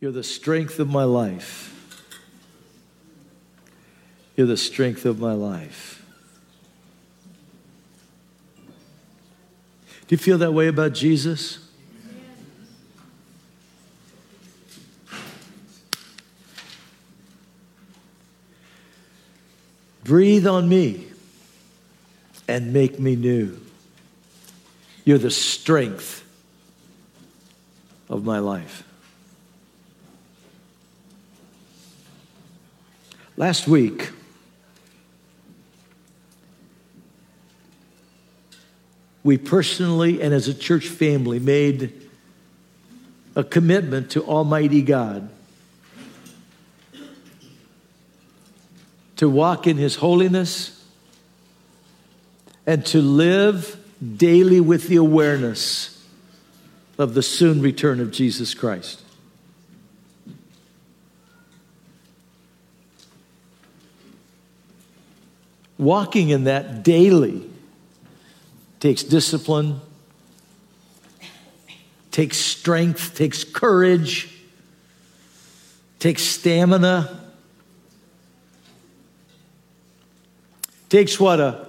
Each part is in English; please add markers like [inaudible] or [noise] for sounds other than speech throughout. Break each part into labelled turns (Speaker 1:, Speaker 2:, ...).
Speaker 1: You're the strength of my life. You're the strength of my life. Do you feel that way about Jesus? Breathe on me and make me new. You're the strength of my life. Last week, we personally and as a church family made a commitment to Almighty God to walk in His holiness and to live daily with the awareness of the soon return of Jesus Christ. Walking in that daily takes discipline, takes strength, takes courage, takes stamina, takes what a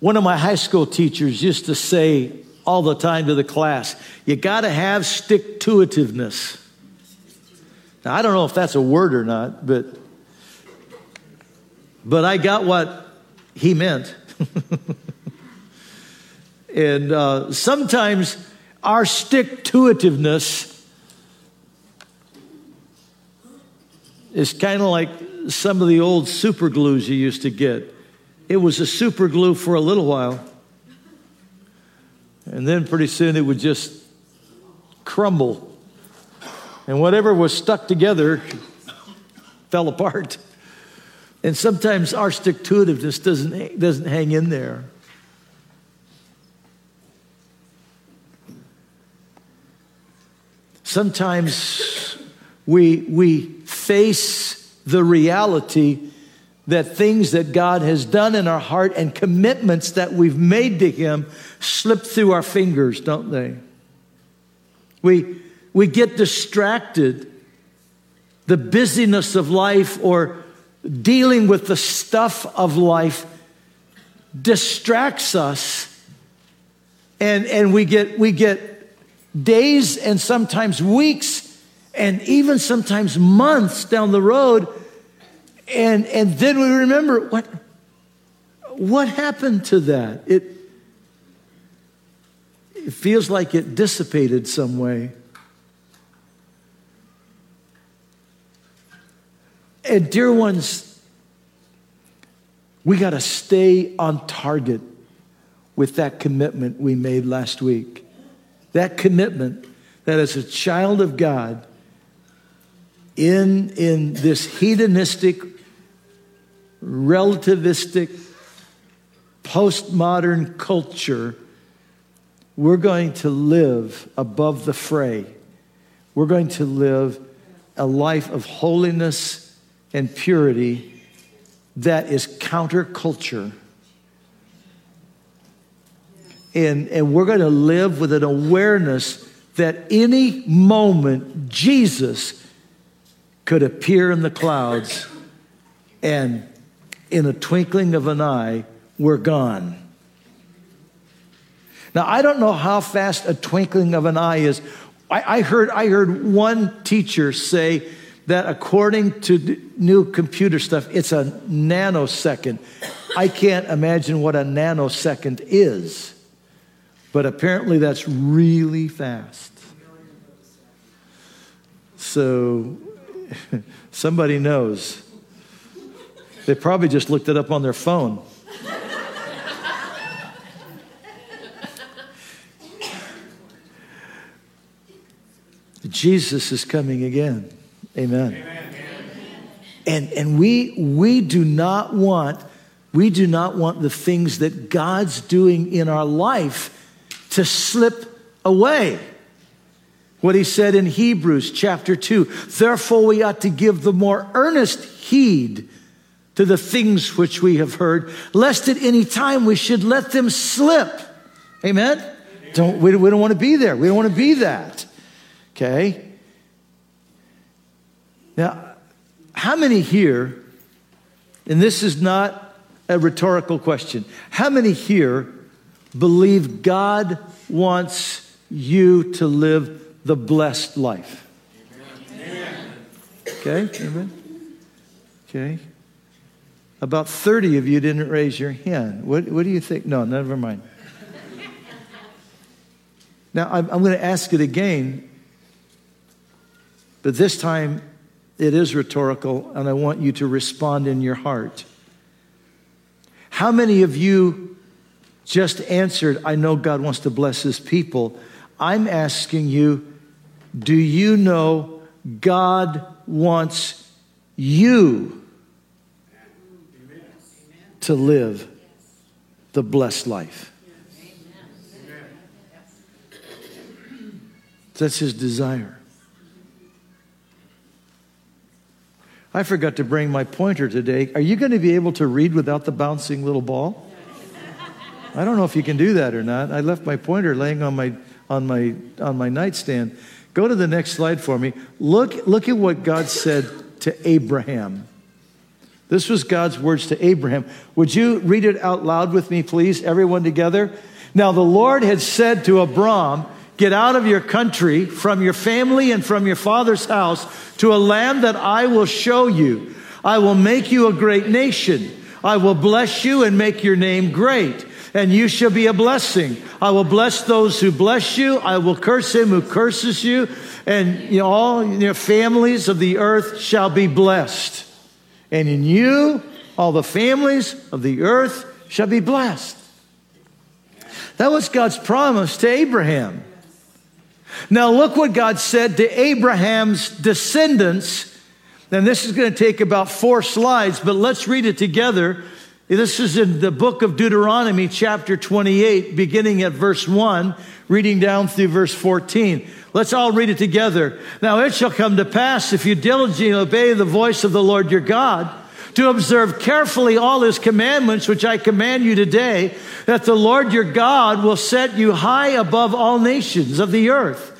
Speaker 1: one of my high school teachers used to say all the time to the class you got to have stick to itiveness. Now, I don't know if that's a word or not, but, but I got what he meant. [laughs] And uh, sometimes our stick to itiveness is kind of like some of the old super glues you used to get. It was a super glue for a little while, and then pretty soon it would just crumble. And whatever was stuck together fell apart. [laughs] And sometimes our stick to itiveness doesn't, doesn't hang in there. Sometimes we, we face the reality that things that God has done in our heart and commitments that we've made to Him slip through our fingers, don't they? We, we get distracted. The busyness of life or dealing with the stuff of life distracts us and, and we get, we get days and sometimes weeks and even sometimes months down the road. And, and then we remember what, what happened to that? It, it feels like it dissipated some way. And, dear ones, we got to stay on target with that commitment we made last week that commitment that as a child of God, in, in this hedonistic, relativistic, postmodern culture, we're going to live above the fray. We're going to live a life of holiness and purity that is counterculture and, and we're going to live with an awareness that any moment Jesus could appear in the clouds and in a twinkling of an eye, we're gone. Now, I don't know how fast a twinkling of an eye is. I, I, heard, I heard one teacher say that according to new computer stuff, it's a nanosecond. I can't imagine what a nanosecond is. But apparently that's really fast. So [laughs] somebody knows. They probably just looked it up on their phone. Jesus is coming again. Amen. Amen. And, and we, we do not want we do not want the things that God's doing in our life to slip away. What he said in Hebrews chapter 2 Therefore, we ought to give the more earnest heed to the things which we have heard, lest at any time we should let them slip. Amen? Don't, we, we don't want to be there. We don't want to be that. Okay? Now, how many here, and this is not a rhetorical question, how many here believe God wants you to live the blessed life? Amen. Okay, amen. Okay. About 30 of you didn't raise your hand. What, what do you think? No, never mind. Now, I'm, I'm going to ask it again, but this time it is rhetorical, and I want you to respond in your heart. How many of you just answered, I know God wants to bless his people? I'm asking you, do you know God wants you to live the blessed life? That's his desire. I forgot to bring my pointer today. Are you going to be able to read without the bouncing little ball? I don't know if you can do that or not. I left my pointer laying on my on my on my nightstand. Go to the next slide for me. Look look at what God said to Abraham. This was God's words to Abraham. Would you read it out loud with me, please, everyone together? Now, the Lord had said to Abram, Get out of your country, from your family, and from your father's house to a land that I will show you. I will make you a great nation. I will bless you and make your name great, and you shall be a blessing. I will bless those who bless you. I will curse him who curses you, and all your families of the earth shall be blessed. And in you, all the families of the earth shall be blessed. That was God's promise to Abraham. Now, look what God said to Abraham's descendants. And this is going to take about four slides, but let's read it together. This is in the book of Deuteronomy, chapter 28, beginning at verse 1, reading down through verse 14. Let's all read it together. Now, it shall come to pass if you diligently obey the voice of the Lord your God to observe carefully all his commandments, which I command you today, that the Lord your God will set you high above all nations of the earth.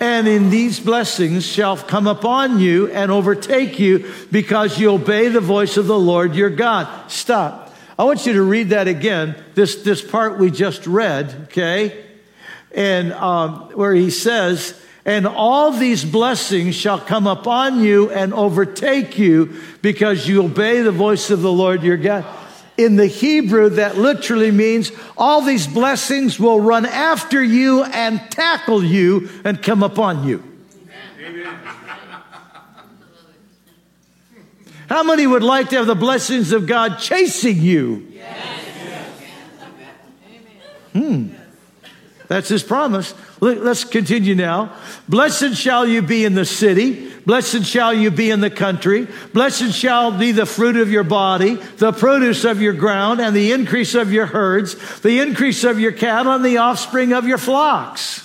Speaker 1: And in these blessings shall come upon you and overtake you because you obey the voice of the Lord your God. Stop. I want you to read that again, this, this part we just read, okay? And um, where he says, and all these blessings shall come upon you and overtake you because you obey the voice of the Lord your God. In the Hebrew, that literally means all these blessings will run after you and tackle you and come upon you. Amen. How many would like to have the blessings of God chasing you? Yes. Hmm. That's his promise. Let's continue now. Blessed shall you be in the city. Blessed shall you be in the country. Blessed shall be the fruit of your body, the produce of your ground, and the increase of your herds, the increase of your cattle, and the offspring of your flocks.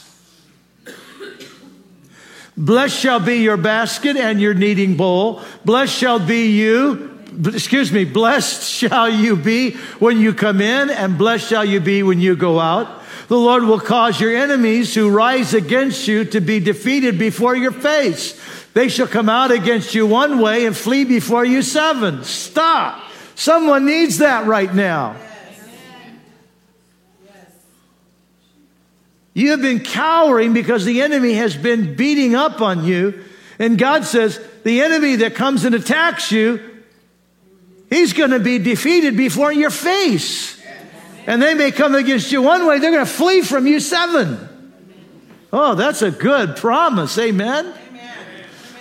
Speaker 1: Blessed shall be your basket and your kneading bowl. Blessed shall be you, excuse me, blessed shall you be when you come in, and blessed shall you be when you go out. The Lord will cause your enemies who rise against you to be defeated before your face. They shall come out against you one way and flee before you seven. Stop. Someone needs that right now. You have been cowering because the enemy has been beating up on you. And God says, the enemy that comes and attacks you, he's going to be defeated before your face. And they may come against you one way, they're going to flee from you seven. Oh, that's a good promise. Amen.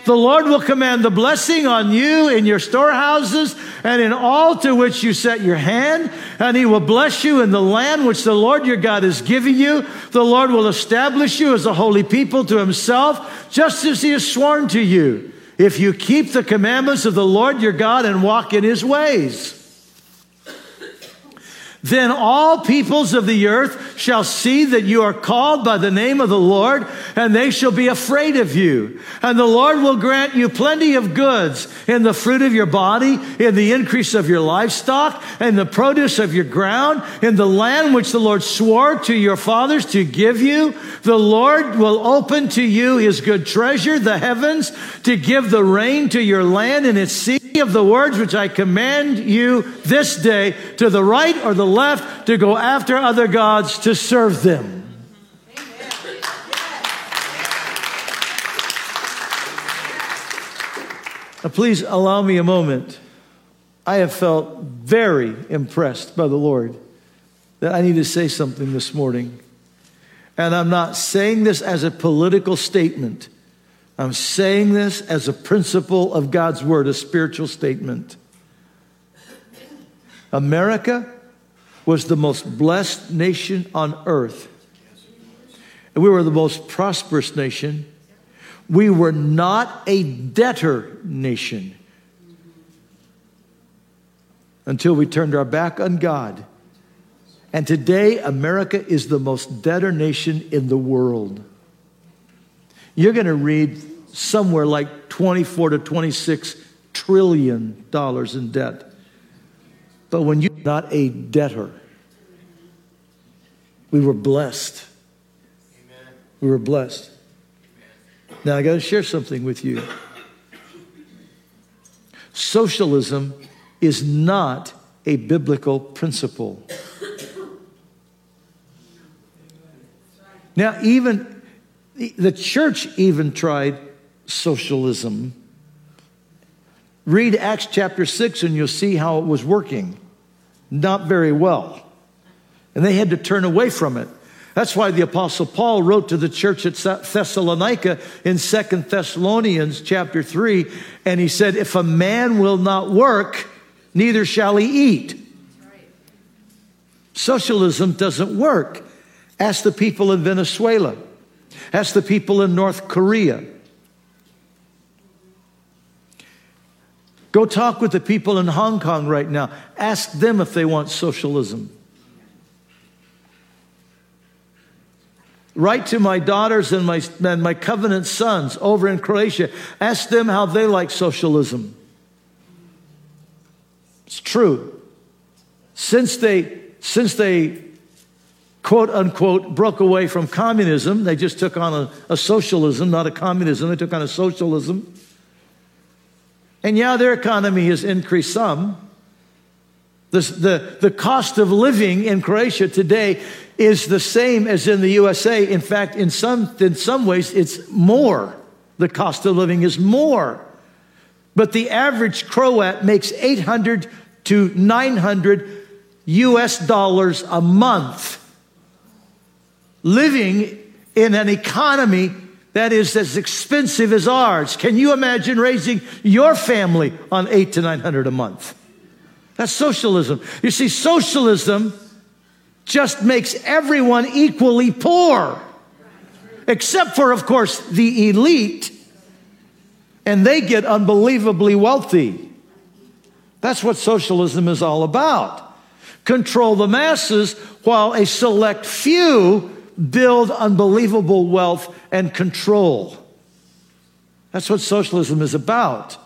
Speaker 1: The Lord will command the blessing on you in your storehouses and in all to which you set your hand, and He will bless you in the land which the Lord your God is giving you. The Lord will establish you as a holy people to Himself, just as He has sworn to you, if you keep the commandments of the Lord your God and walk in His ways. Then all peoples of the earth shall see that you are called by the name of the Lord, and they shall be afraid of you. And the Lord will grant you plenty of goods in the fruit of your body, in the increase of your livestock, and the produce of your ground, in the land which the Lord swore to your fathers to give you. The Lord will open to you his good treasure, the heavens, to give the rain to your land and its seed of the words which I command you this day to the right or the left to go after other gods to serve them. Now, please allow me a moment. I have felt very impressed by the Lord that I need to say something this morning. And I'm not saying this as a political statement. I'm saying this as a principle of God's word, a spiritual statement. America was the most blessed nation on earth. And we were the most prosperous nation. We were not a debtor nation until we turned our back on God. And today, America is the most debtor nation in the world. You're going to read somewhere like 24 to 26 trillion dollars in debt. But when you're not a debtor, we were blessed. Amen. We were blessed. Amen. Now, I got to share something with you. Socialism is not a biblical principle. Now, even the church even tried socialism. Read Acts chapter 6 and you'll see how it was working not very well. And they had to turn away from it. That's why the apostle Paul wrote to the church at Thessalonica in Second Thessalonians chapter 3 and he said if a man will not work neither shall he eat. Socialism doesn't work. Ask the people in Venezuela. Ask the people in North Korea. Go talk with the people in Hong Kong right now. Ask them if they want socialism. Write to my daughters and my, and my covenant sons over in Croatia. Ask them how they like socialism. It's true. Since they, since they quote unquote broke away from communism, they just took on a, a socialism, not a communism, they took on a socialism. And yeah, their economy has increased some. The, the, the cost of living in Croatia today is the same as in the USA. In fact, in some, in some ways, it's more. The cost of living is more. But the average Croat makes 800 to 900 US dollars a month living in an economy that is as expensive as ours. Can you imagine raising your family on eight to 900 a month? That's socialism. You see, socialism just makes everyone equally poor, except for, of course, the elite, and they get unbelievably wealthy. That's what socialism is all about. Control the masses while a select few build unbelievable wealth and control. That's what socialism is about.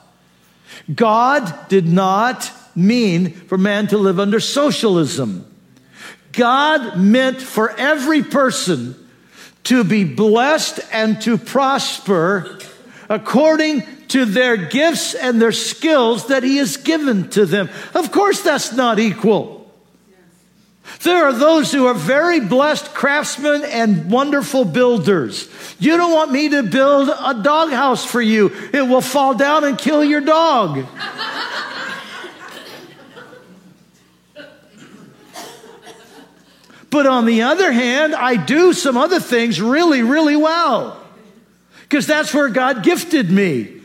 Speaker 1: God did not mean for man to live under socialism. God meant for every person to be blessed and to prosper according to their gifts and their skills that He has given to them. Of course, that's not equal. There are those who are very blessed craftsmen and wonderful builders. You don't want me to build a doghouse for you, it will fall down and kill your dog. but on the other hand, I do some other things really, really well because that's where God gifted me.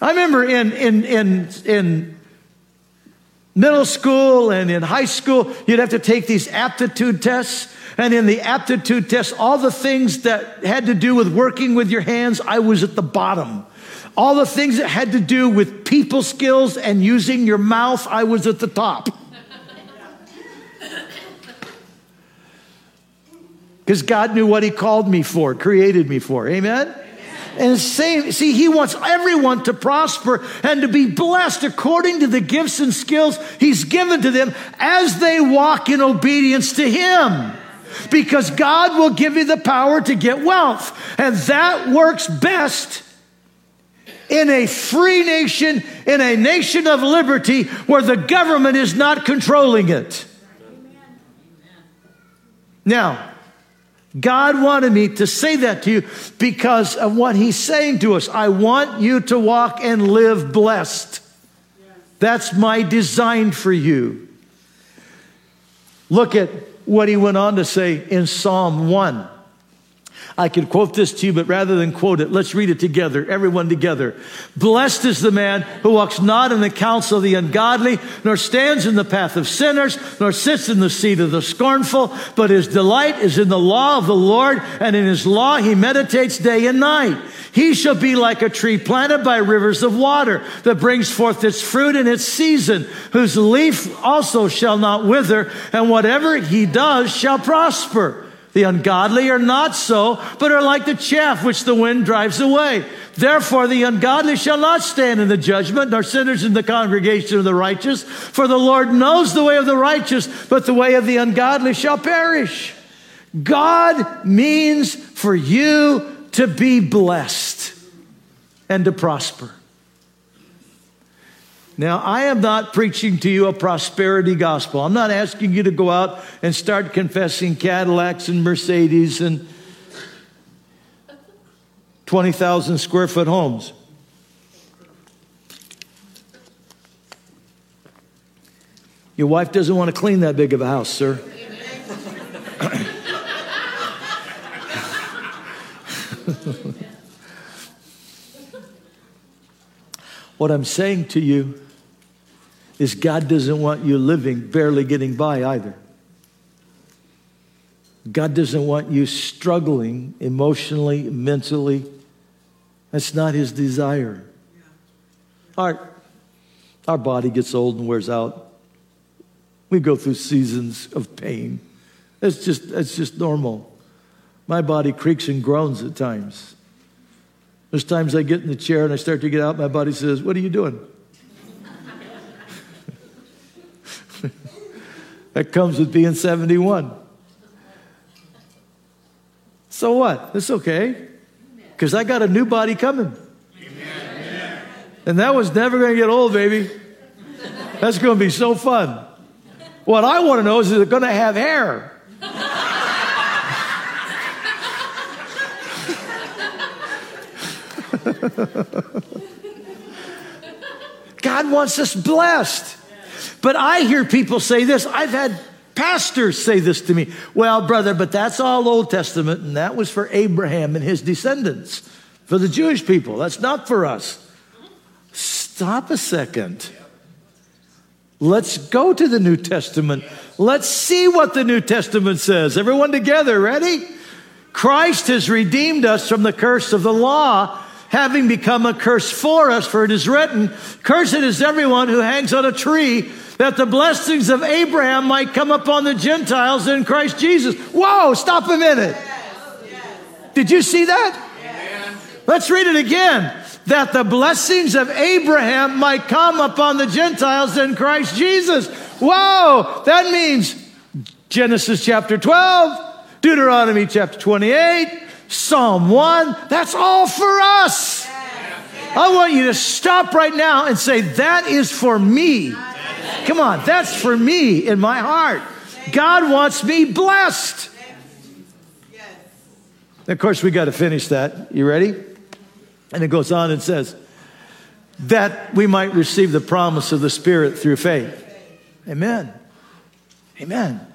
Speaker 1: I remember in, in, in, in middle school and in high school, you'd have to take these aptitude tests. And in the aptitude tests, all the things that had to do with working with your hands, I was at the bottom. All the things that had to do with people skills and using your mouth, I was at the top. [laughs] Because God knew what He called me for, created me for. Amen? And see, he wants everyone to prosper and to be blessed according to the gifts and skills he's given to them as they walk in obedience to him. Because God will give you the power to get wealth. And that works best in a free nation, in a nation of liberty where the government is not controlling it. Now, God wanted me to say that to you because of what He's saying to us. I want you to walk and live blessed. That's my design for you. Look at what He went on to say in Psalm 1. I could quote this to you, but rather than quote it, let's read it together, everyone together. Blessed is the man who walks not in the counsel of the ungodly, nor stands in the path of sinners, nor sits in the seat of the scornful, but his delight is in the law of the Lord, and in his law he meditates day and night. He shall be like a tree planted by rivers of water that brings forth its fruit in its season, whose leaf also shall not wither, and whatever he does shall prosper. The ungodly are not so, but are like the chaff which the wind drives away. Therefore, the ungodly shall not stand in the judgment, nor sinners in the congregation of the righteous. For the Lord knows the way of the righteous, but the way of the ungodly shall perish. God means for you to be blessed and to prosper. Now, I am not preaching to you a prosperity gospel. I'm not asking you to go out and start confessing Cadillacs and Mercedes and 20,000 square foot homes. Your wife doesn't want to clean that big of a house, sir. [laughs] what I'm saying to you is God doesn't want you living barely getting by either. God doesn't want you struggling emotionally, mentally. That's not his desire. Our, our body gets old and wears out. We go through seasons of pain. That's just, that's just normal. My body creaks and groans at times. There's times I get in the chair and I start to get out, my body says, What are you doing? That comes with being 71. So what? It's okay. Because I got a new body coming. And that was never going to get old, baby. That's going to be so fun. What I want to know is, is it going to have hair? [laughs] God wants us blessed. But I hear people say this. I've had pastors say this to me. Well, brother, but that's all Old Testament, and that was for Abraham and his descendants, for the Jewish people. That's not for us. Stop a second. Let's go to the New Testament. Let's see what the New Testament says. Everyone together, ready? Christ has redeemed us from the curse of the law having become a curse for us, for it is written, Cursed is everyone who hangs on a tree, that the blessings of Abraham might come upon the Gentiles in Christ Jesus. Whoa, stop a minute. Did you see that? Let's read it again. That the blessings of Abraham might come upon the Gentiles in Christ Jesus. Whoa, that means Genesis chapter 12, Deuteronomy chapter 28, Psalm 1. That's all for us. I want you to stop right now and say, That is for me. Come on, that's for me in my heart. God wants me blessed. Of course, we got to finish that. You ready? And it goes on and says, That we might receive the promise of the Spirit through faith. Amen. Amen.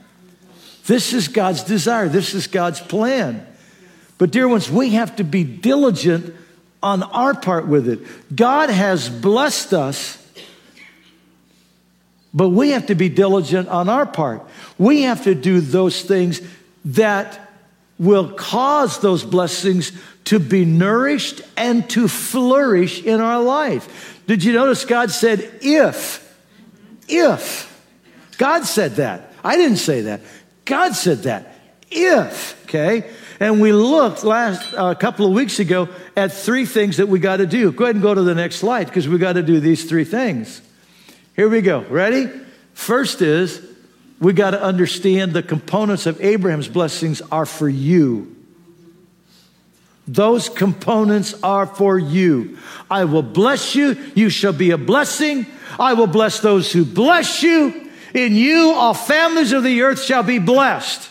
Speaker 1: This is God's desire, this is God's plan. But, dear ones, we have to be diligent on our part with it. God has blessed us, but we have to be diligent on our part. We have to do those things that will cause those blessings to be nourished and to flourish in our life. Did you notice God said, if, if? God said that. I didn't say that. God said that. If, okay? And we looked last a uh, couple of weeks ago at three things that we got to do. Go ahead and go to the next slide because we got to do these three things. Here we go. Ready? First is we got to understand the components of Abraham's blessings are for you. Those components are for you. I will bless you. You shall be a blessing. I will bless those who bless you. In you, all families of the earth shall be blessed.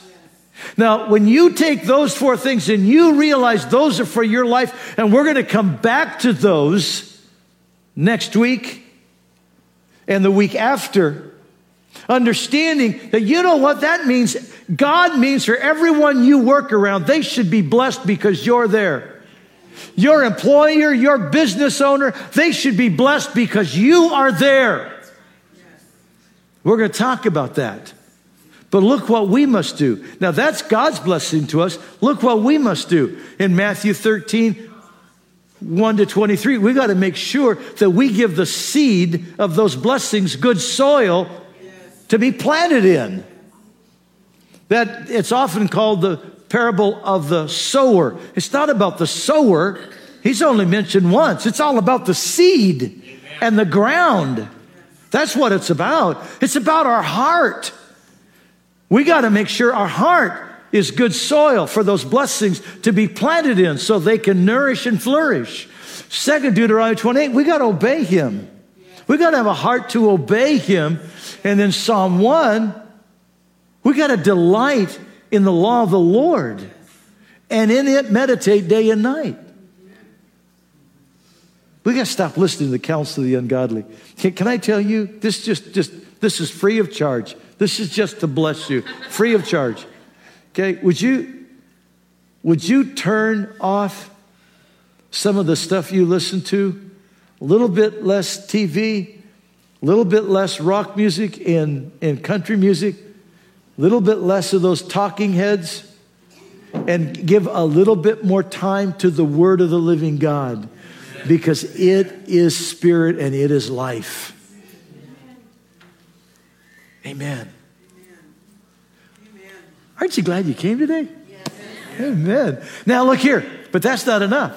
Speaker 1: Now, when you take those four things and you realize those are for your life, and we're going to come back to those next week and the week after, understanding that you know what that means? God means for everyone you work around, they should be blessed because you're there. Your employer, your business owner, they should be blessed because you are there. We're going to talk about that. But look what we must do. Now, that's God's blessing to us. Look what we must do. In Matthew 13, 1 to 23, we got to make sure that we give the seed of those blessings good soil to be planted in. That it's often called the parable of the sower. It's not about the sower. He's only mentioned once. It's all about the seed and the ground. That's what it's about. It's about our heart. We got to make sure our heart is good soil for those blessings to be planted in so they can nourish and flourish. Second Deuteronomy 28, we got to obey him. We got to have a heart to obey him. And then Psalm 1, we got to delight in the law of the Lord and in it meditate day and night. We got to stop listening to the counsel of the ungodly. Can, can I tell you, this just, just, this is free of charge. This is just to bless you, free of charge. Okay, would you would you turn off some of the stuff you listen to? A little bit less TV, a little bit less rock music and, and country music, a little bit less of those talking heads, and give a little bit more time to the word of the living God because it is spirit and it is life. Amen. Aren't you glad you came today? Amen. Now, look here, but that's not enough.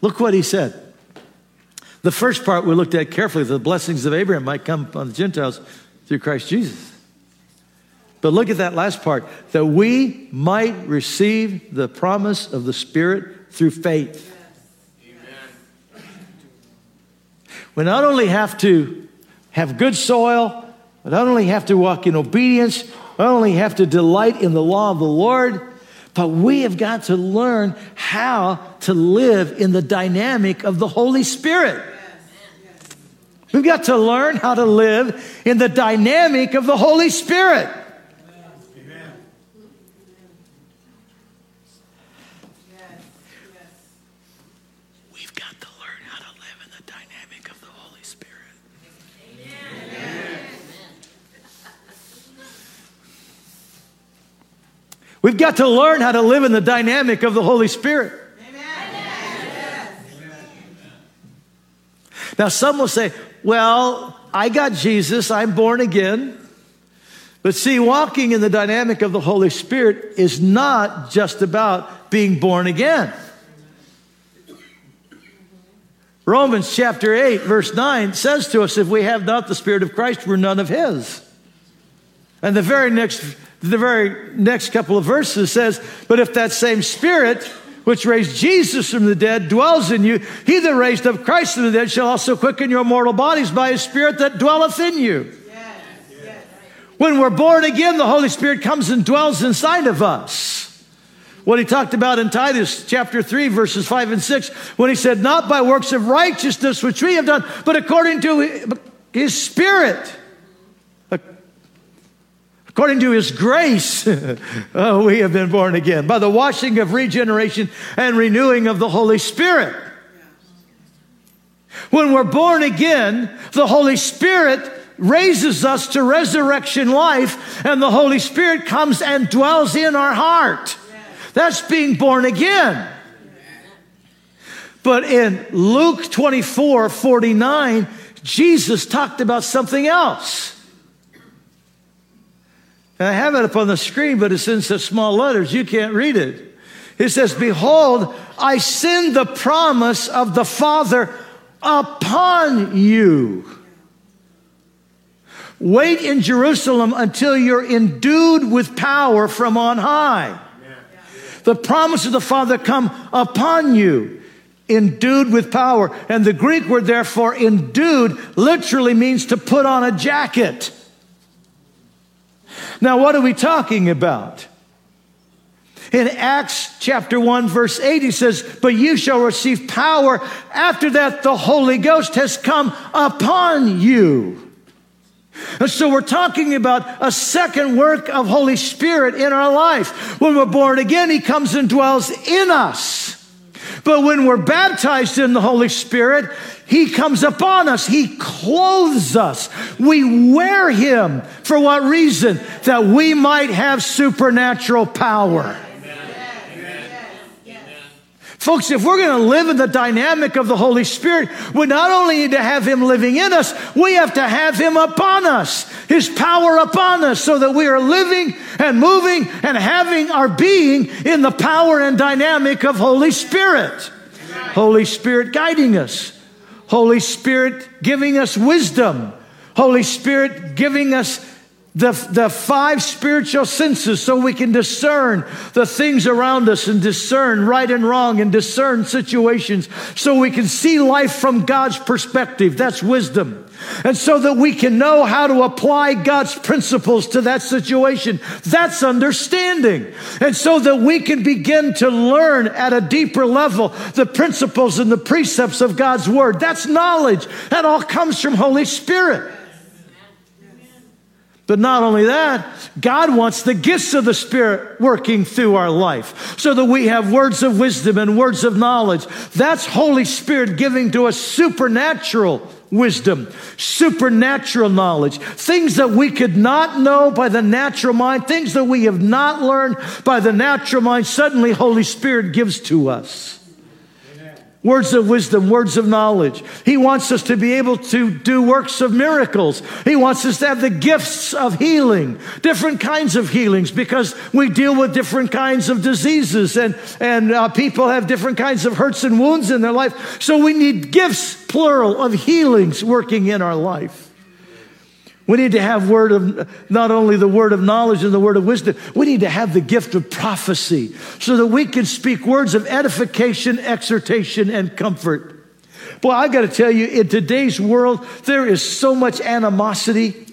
Speaker 1: Look what he said. The first part we looked at carefully the blessings of Abraham might come on the Gentiles through Christ Jesus. But look at that last part that we might receive the promise of the Spirit through faith. Amen. We not only have to have good soil, we not only have to walk in obedience, not only have to delight in the law of the Lord, but we have got to learn how to live in the dynamic of the Holy Spirit. We've got to learn how to live in the dynamic of the Holy Spirit. We've got to learn how to live in the dynamic of the Holy Spirit. Amen. Now, some will say, well, I got Jesus, I'm born again. But see, walking in the dynamic of the Holy Spirit is not just about being born again. Romans chapter 8, verse 9 says to us, if we have not the Spirit of Christ, we're none of His. And the very next the very next couple of verses says, But if that same Spirit which raised Jesus from the dead dwells in you, he that raised up Christ from the dead shall also quicken your mortal bodies by his Spirit that dwelleth in you. When we're born again, the Holy Spirit comes and dwells inside of us. What he talked about in Titus chapter 3, verses 5 and 6, when he said, Not by works of righteousness which we have done, but according to his Spirit According to his grace, oh, [laughs] we have been born again by the washing of regeneration and renewing of the Holy Spirit. When we're born again, the Holy Spirit raises us to resurrection life, and the Holy Spirit comes and dwells in our heart. That's being born again. But in Luke 24 49, Jesus talked about something else. And I have it up on the screen, but it's in such small letters you can't read it. It says, Behold, I send the promise of the Father upon you. Wait in Jerusalem until you're endued with power from on high. The promise of the Father come upon you, endued with power. And the Greek word, therefore, endued literally means to put on a jacket. Now, what are we talking about? In Acts chapter 1, verse 8, he says, But you shall receive power. After that, the Holy Ghost has come upon you. And so we're talking about a second work of Holy Spirit in our life. When we're born again, He comes and dwells in us. But when we're baptized in the Holy Spirit, He comes upon us. He clothes us. We wear Him. For what reason? That we might have supernatural power. Folks, if we're going to live in the dynamic of the Holy Spirit, we not only need to have Him living in us, we have to have Him upon us, His power upon us, so that we are living and moving and having our being in the power and dynamic of Holy Spirit. Holy Spirit guiding us, Holy Spirit giving us wisdom, Holy Spirit giving us the, the five spiritual senses so we can discern the things around us and discern right and wrong and discern situations so we can see life from God's perspective. That's wisdom. And so that we can know how to apply God's principles to that situation. That's understanding. And so that we can begin to learn at a deeper level the principles and the precepts of God's word. That's knowledge. That all comes from Holy Spirit. But not only that, God wants the gifts of the Spirit working through our life so that we have words of wisdom and words of knowledge. That's Holy Spirit giving to us supernatural wisdom, supernatural knowledge, things that we could not know by the natural mind, things that we have not learned by the natural mind. Suddenly, Holy Spirit gives to us words of wisdom, words of knowledge. He wants us to be able to do works of miracles. He wants us to have the gifts of healing, different kinds of healings, because we deal with different kinds of diseases and, and uh, people have different kinds of hurts and wounds in their life. So we need gifts, plural, of healings working in our life. We need to have word of not only the word of knowledge and the word of wisdom, we need to have the gift of prophecy so that we can speak words of edification, exhortation, and comfort. Boy, I got to tell you, in today's world, there is so much animosity.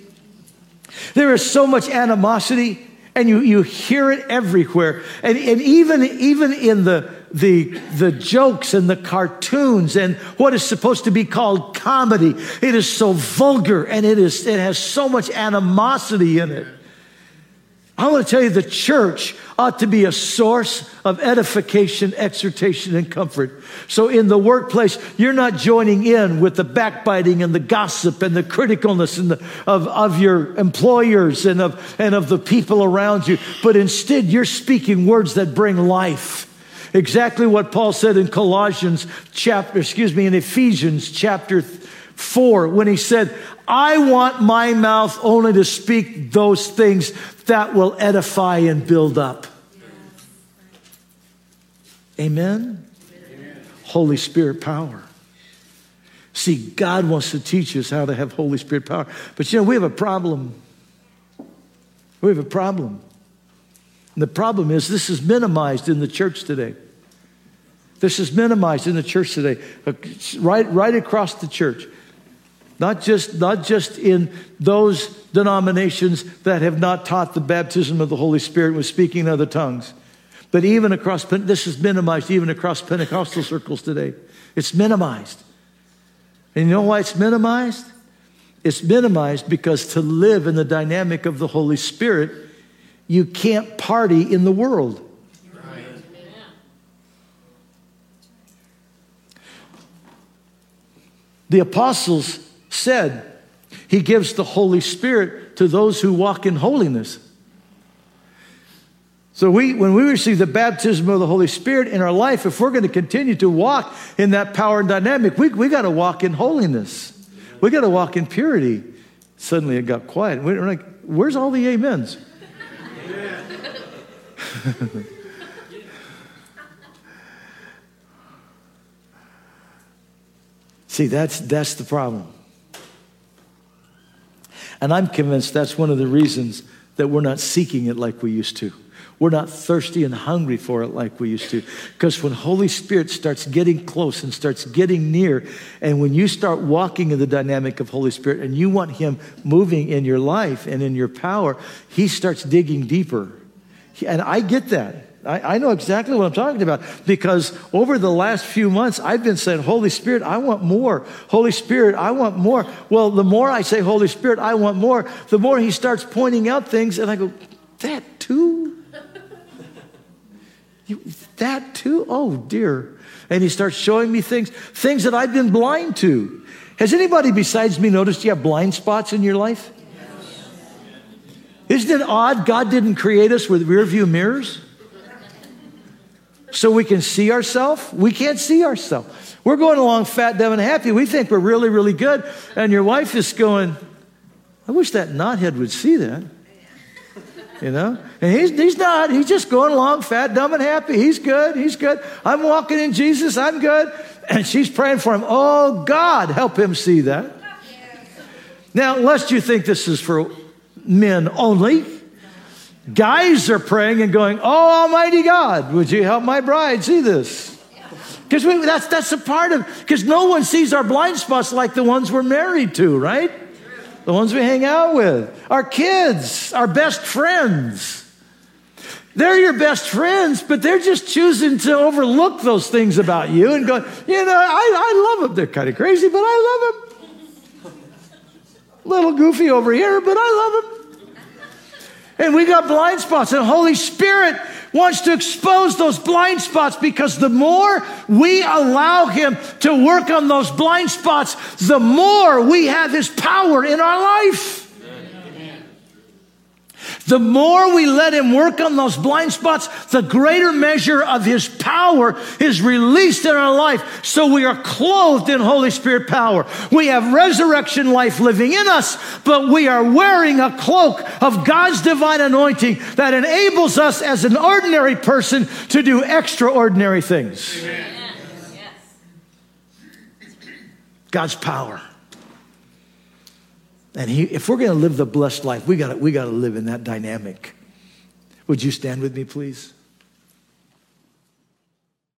Speaker 1: There is so much animosity, and you, you hear it everywhere. And, and even, even in the the, the jokes and the cartoons and what is supposed to be called comedy. It is so vulgar and it, is, it has so much animosity in it. I want to tell you the church ought to be a source of edification, exhortation, and comfort. So in the workplace, you're not joining in with the backbiting and the gossip and the criticalness and the, of, of your employers and of, and of the people around you, but instead you're speaking words that bring life Exactly what Paul said in Colossians chapter, excuse me, in Ephesians chapter 4 when he said, I want my mouth only to speak those things that will edify and build up. Amen? Amen? Holy Spirit power. See, God wants to teach us how to have Holy Spirit power. But you know, we have a problem. We have a problem. And the problem is this is minimized in the church today. This is minimized in the church today, uh, right, right across the church. Not just, not just in those denominations that have not taught the baptism of the Holy Spirit with speaking in other tongues, but even across, this is minimized even across Pentecostal circles today. It's minimized. And you know why it's minimized? It's minimized because to live in the dynamic of the Holy Spirit, you can't party in the world. The apostles said he gives the Holy Spirit to those who walk in holiness. So we, when we receive the baptism of the Holy Spirit in our life, if we're going to continue to walk in that power and dynamic, we, we got to walk in holiness. We got to walk in purity. Suddenly it got quiet. We we're like, where's all the amens? [laughs] See, that's, that's the problem. And I'm convinced that's one of the reasons that we're not seeking it like we used to. We're not thirsty and hungry for it like we used to. Because when Holy Spirit starts getting close and starts getting near, and when you start walking in the dynamic of Holy Spirit and you want Him moving in your life and in your power, He starts digging deeper. And I get that. I, I, know exactly what I'm talking about because over the last few months, I've been saying, Holy Spirit, I want more. Holy Spirit, I want more. Well, the more I say, Holy Spirit, I want more, the more He starts pointing out things, and I go, That too? [laughs] you, that too? Oh, dear. And He starts showing me things, things that I've been blind to. Has anybody besides me noticed you have blind spots in your life? Isn't it odd God didn't create us with rear view mirrors? So we can see ourselves? We can't see ourselves. We're going along fat, dumb, and happy. We think we're really, really good. And your wife is going, I wish that knothead would see that. You know? And he's, he's not. He's just going along fat, dumb, and happy. He's good. He's good. I'm walking in Jesus. I'm good. And she's praying for him. Oh, God, help him see that. Now, lest you think this is for men only, Guys are praying and going, Oh, Almighty God, would you help my bride see this? Because that's, that's a part of, because no one sees our blind spots like the ones we're married to, right? The ones we hang out with. Our kids, our best friends. They're your best friends, but they're just choosing to overlook those things about you and go, you know, I, I love them. They're kind of crazy, but I love them. Little goofy over here, but I love them. And we got blind spots, and Holy Spirit wants to expose those blind spots because the more we allow Him to work on those blind spots, the more we have His power in our life. The more we let Him work on those blind spots, the greater measure of His power is released in our life. So we are clothed in Holy Spirit power. We have resurrection life living in us, but we are wearing a cloak of God's divine anointing that enables us as an ordinary person to do extraordinary things. God's power. And he, if we're going to live the blessed life, we got we to live in that dynamic. Would you stand with me, please?